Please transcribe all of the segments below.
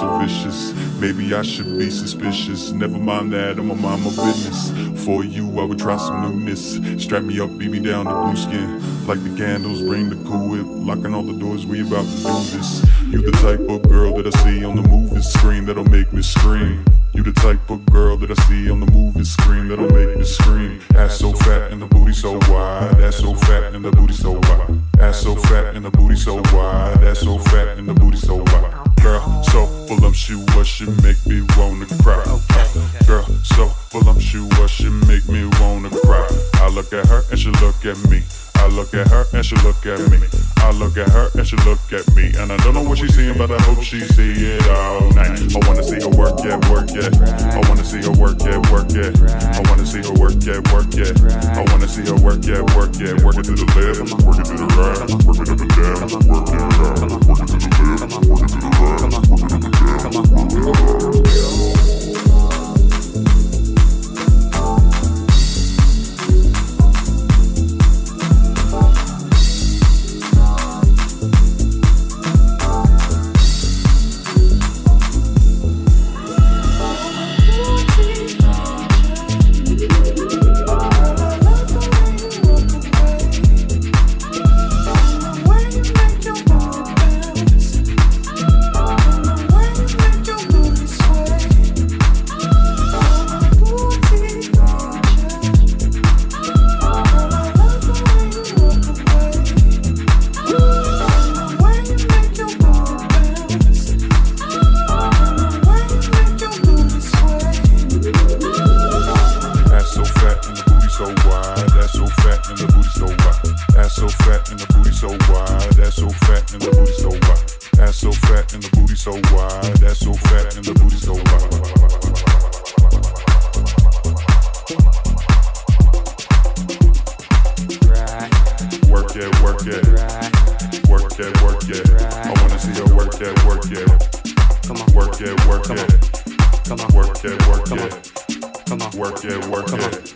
so vicious. Maybe I should be suspicious. Never mind that, I'ma mind my business. For you, I would try some newness. Strap me up, beat me down to blue skin. Like the candles, bring the cool whip. Locking all the doors, we about to do this. You the type of girl that I see on the movie screen that'll make me scream. You the type of girl that I see on the movie screen that'll make me scream. Ass so fat and the booty so wide. Ass so fat and the booty so wide. Ass so fat and the booty so wide. Ass so fat and the booty so wide. Girl, so voluptuous, she make me wanna cry. Girl, so voluptuous, she make me wanna cry. I look at her and she look at me. I look at her and she look at me. I look at her and she look at me. And I don't know what she's seeing, but I hope she see it all night. I wanna see her work it, work it. I wanna see her work it, work it. I wanna see her work it, work it. I wanna see her work it, work it. Work it to the left, work it to the right, work it up and down, work it out. Work it to the left, work it to the right, work it up and down, work it out. It, work Come on.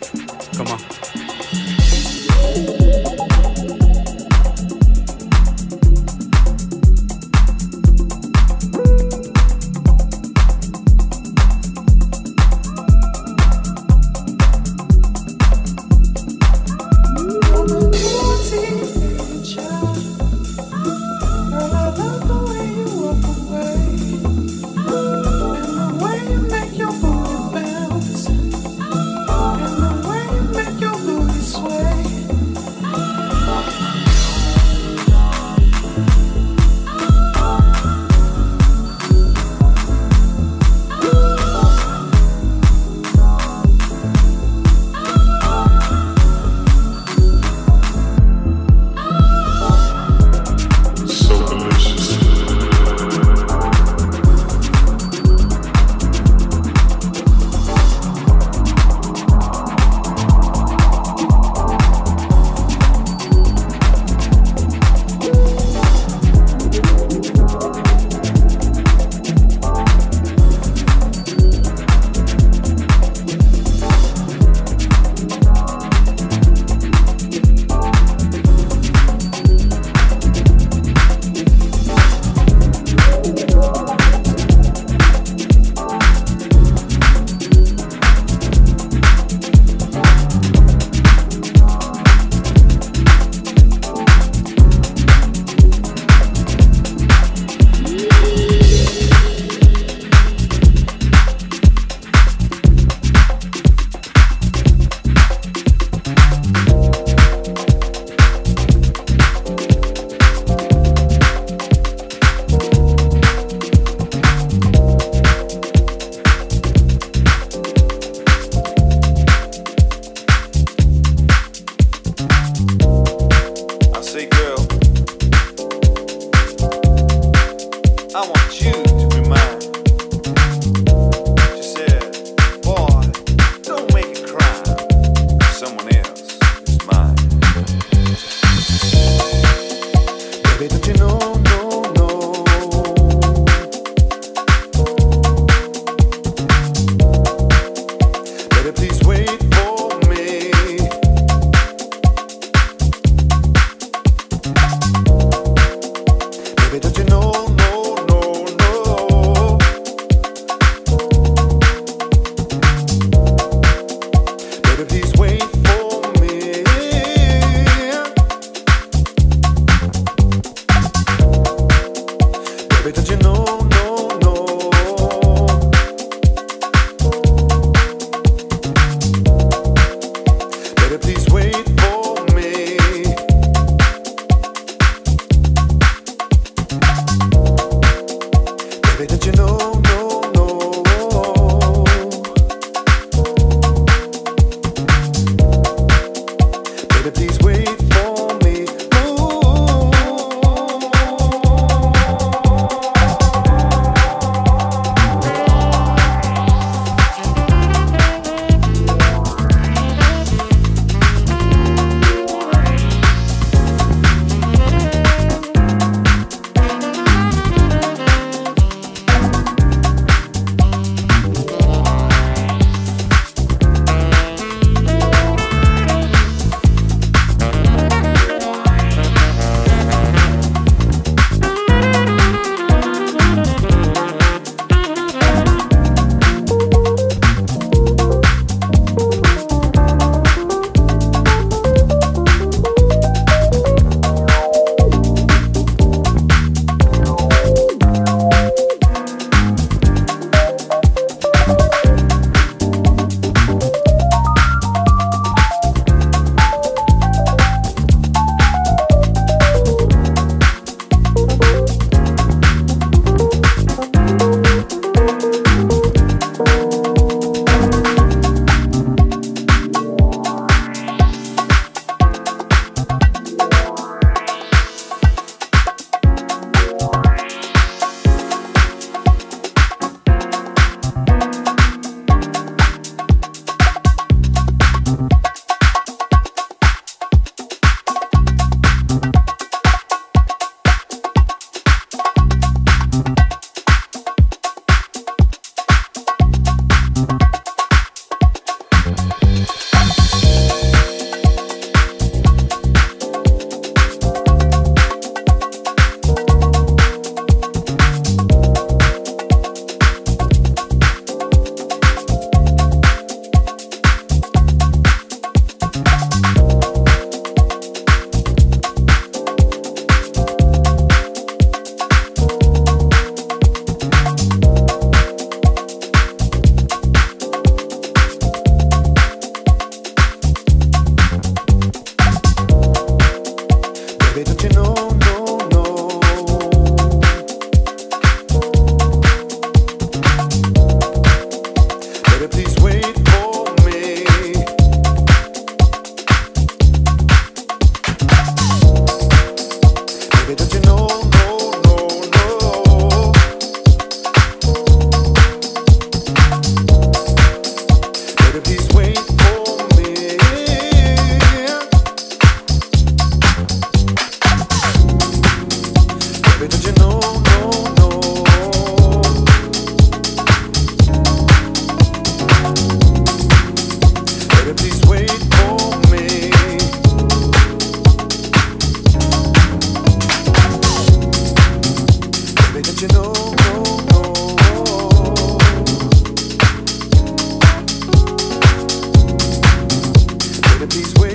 these ways.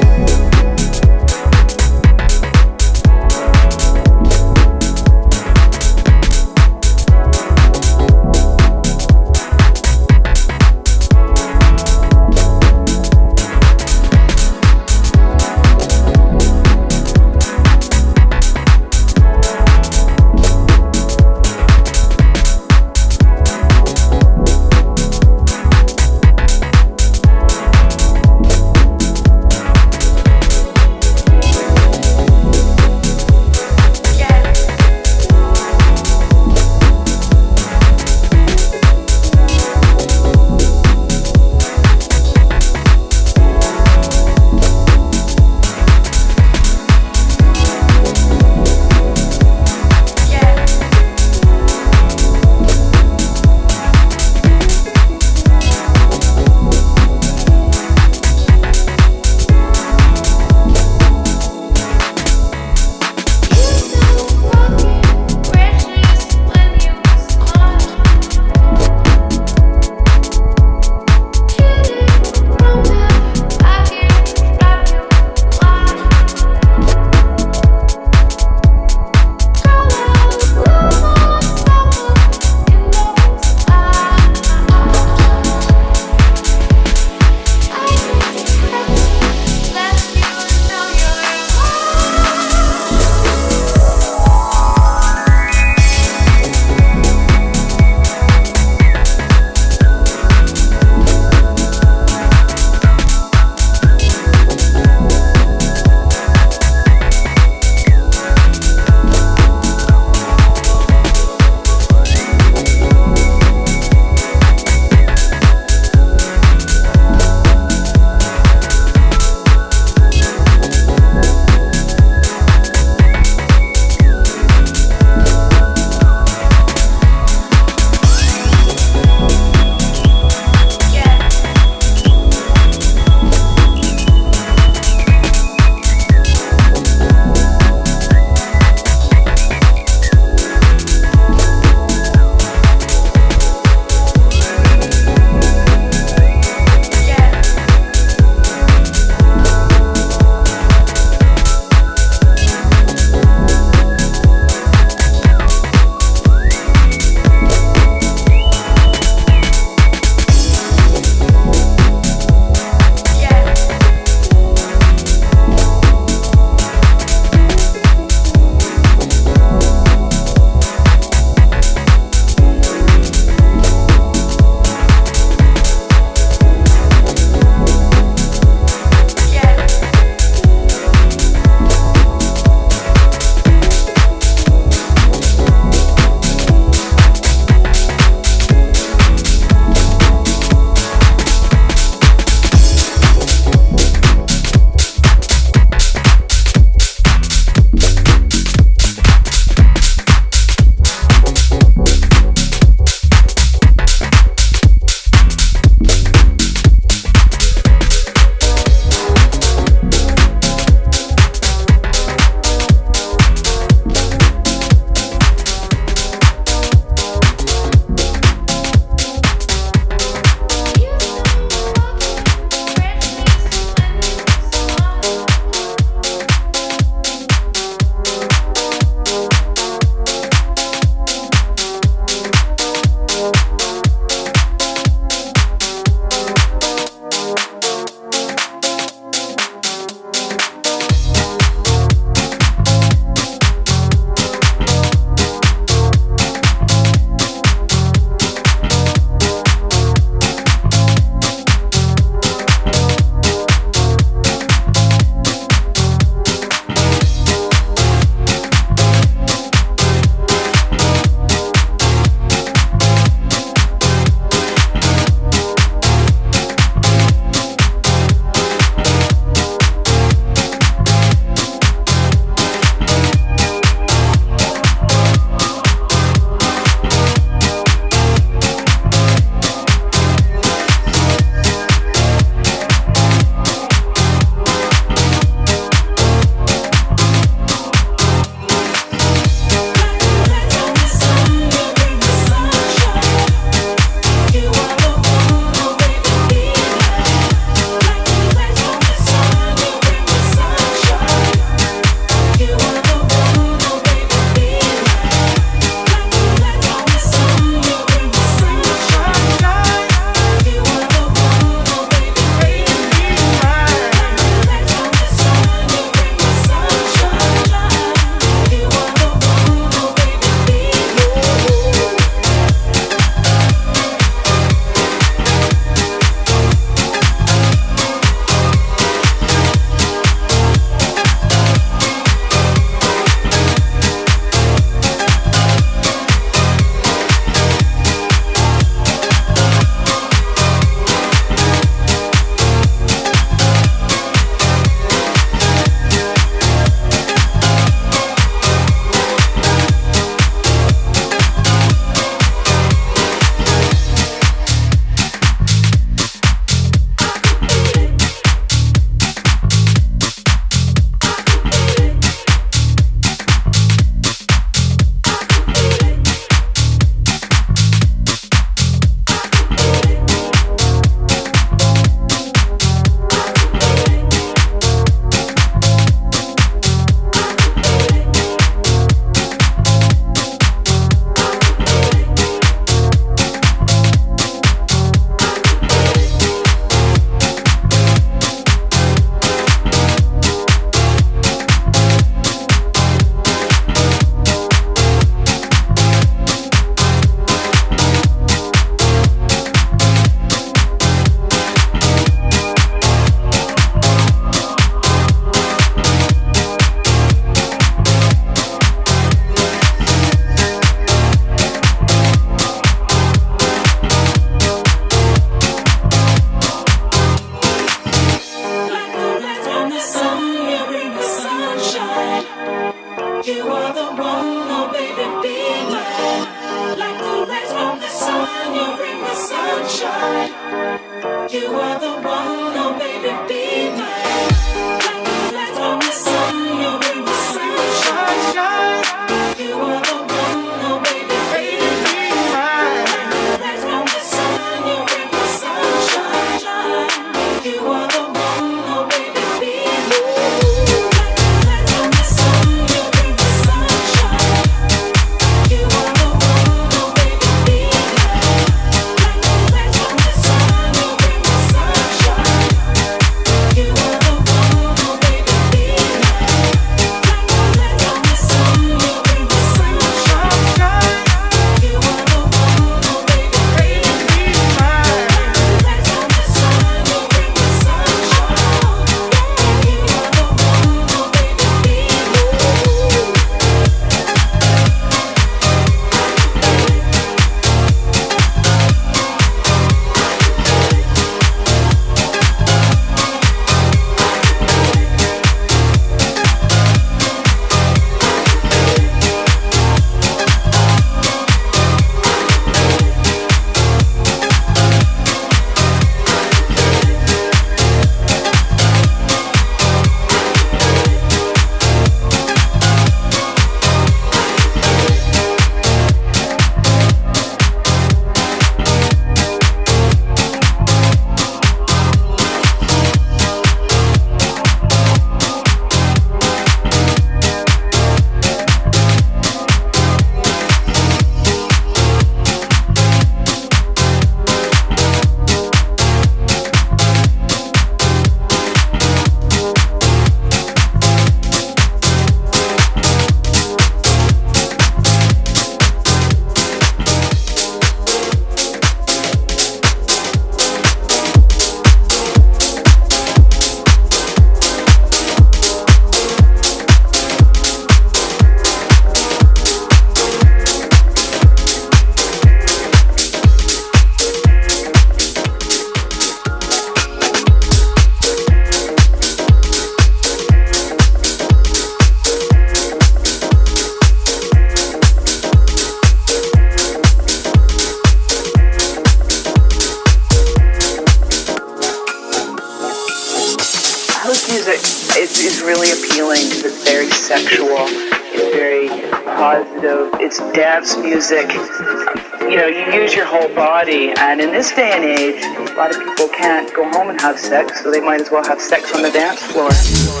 Lot of people can't go home and have sex, so they might as well have sex on the dance floor.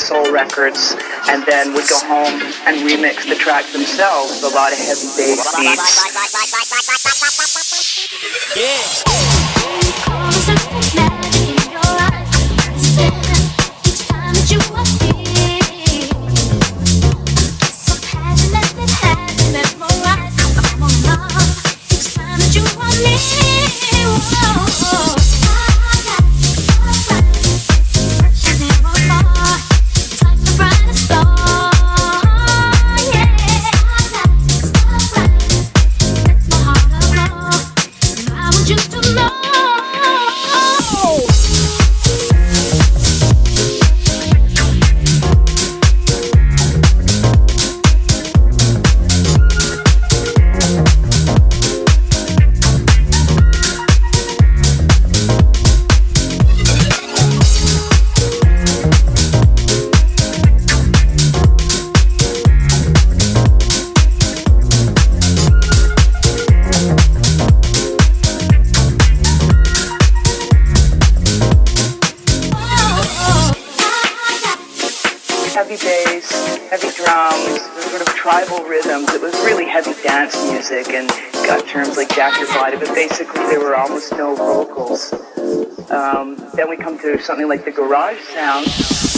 Soul records, and then would go home and remix the track themselves. A lot of heavy bass beats. Heavy drums, sort of tribal rhythms. It was really heavy dance music and got terms like jack your body, but basically there were almost no vocals. Um, then we come to something like the garage sound.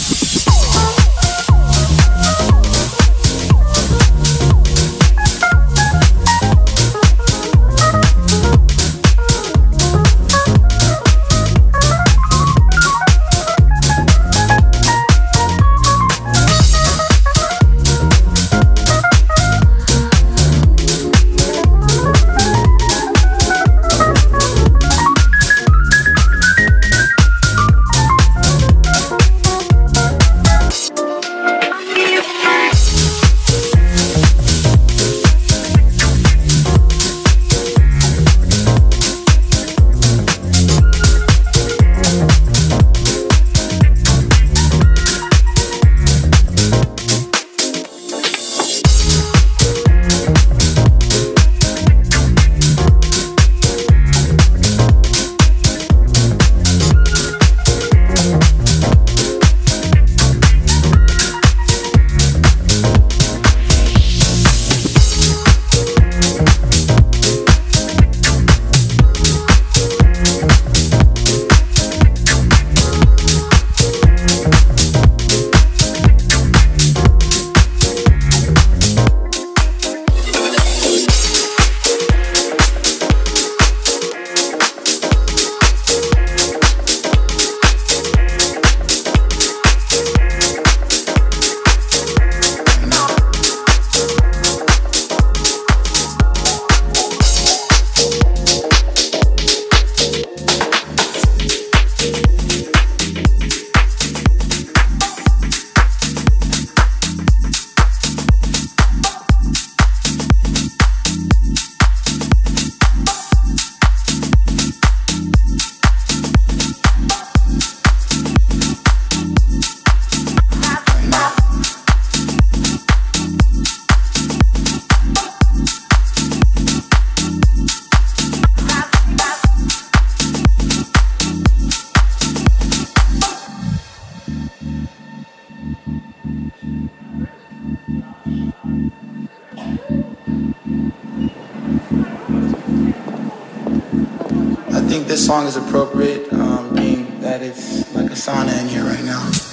Song is appropriate, um, being that it's like a sauna in here right now.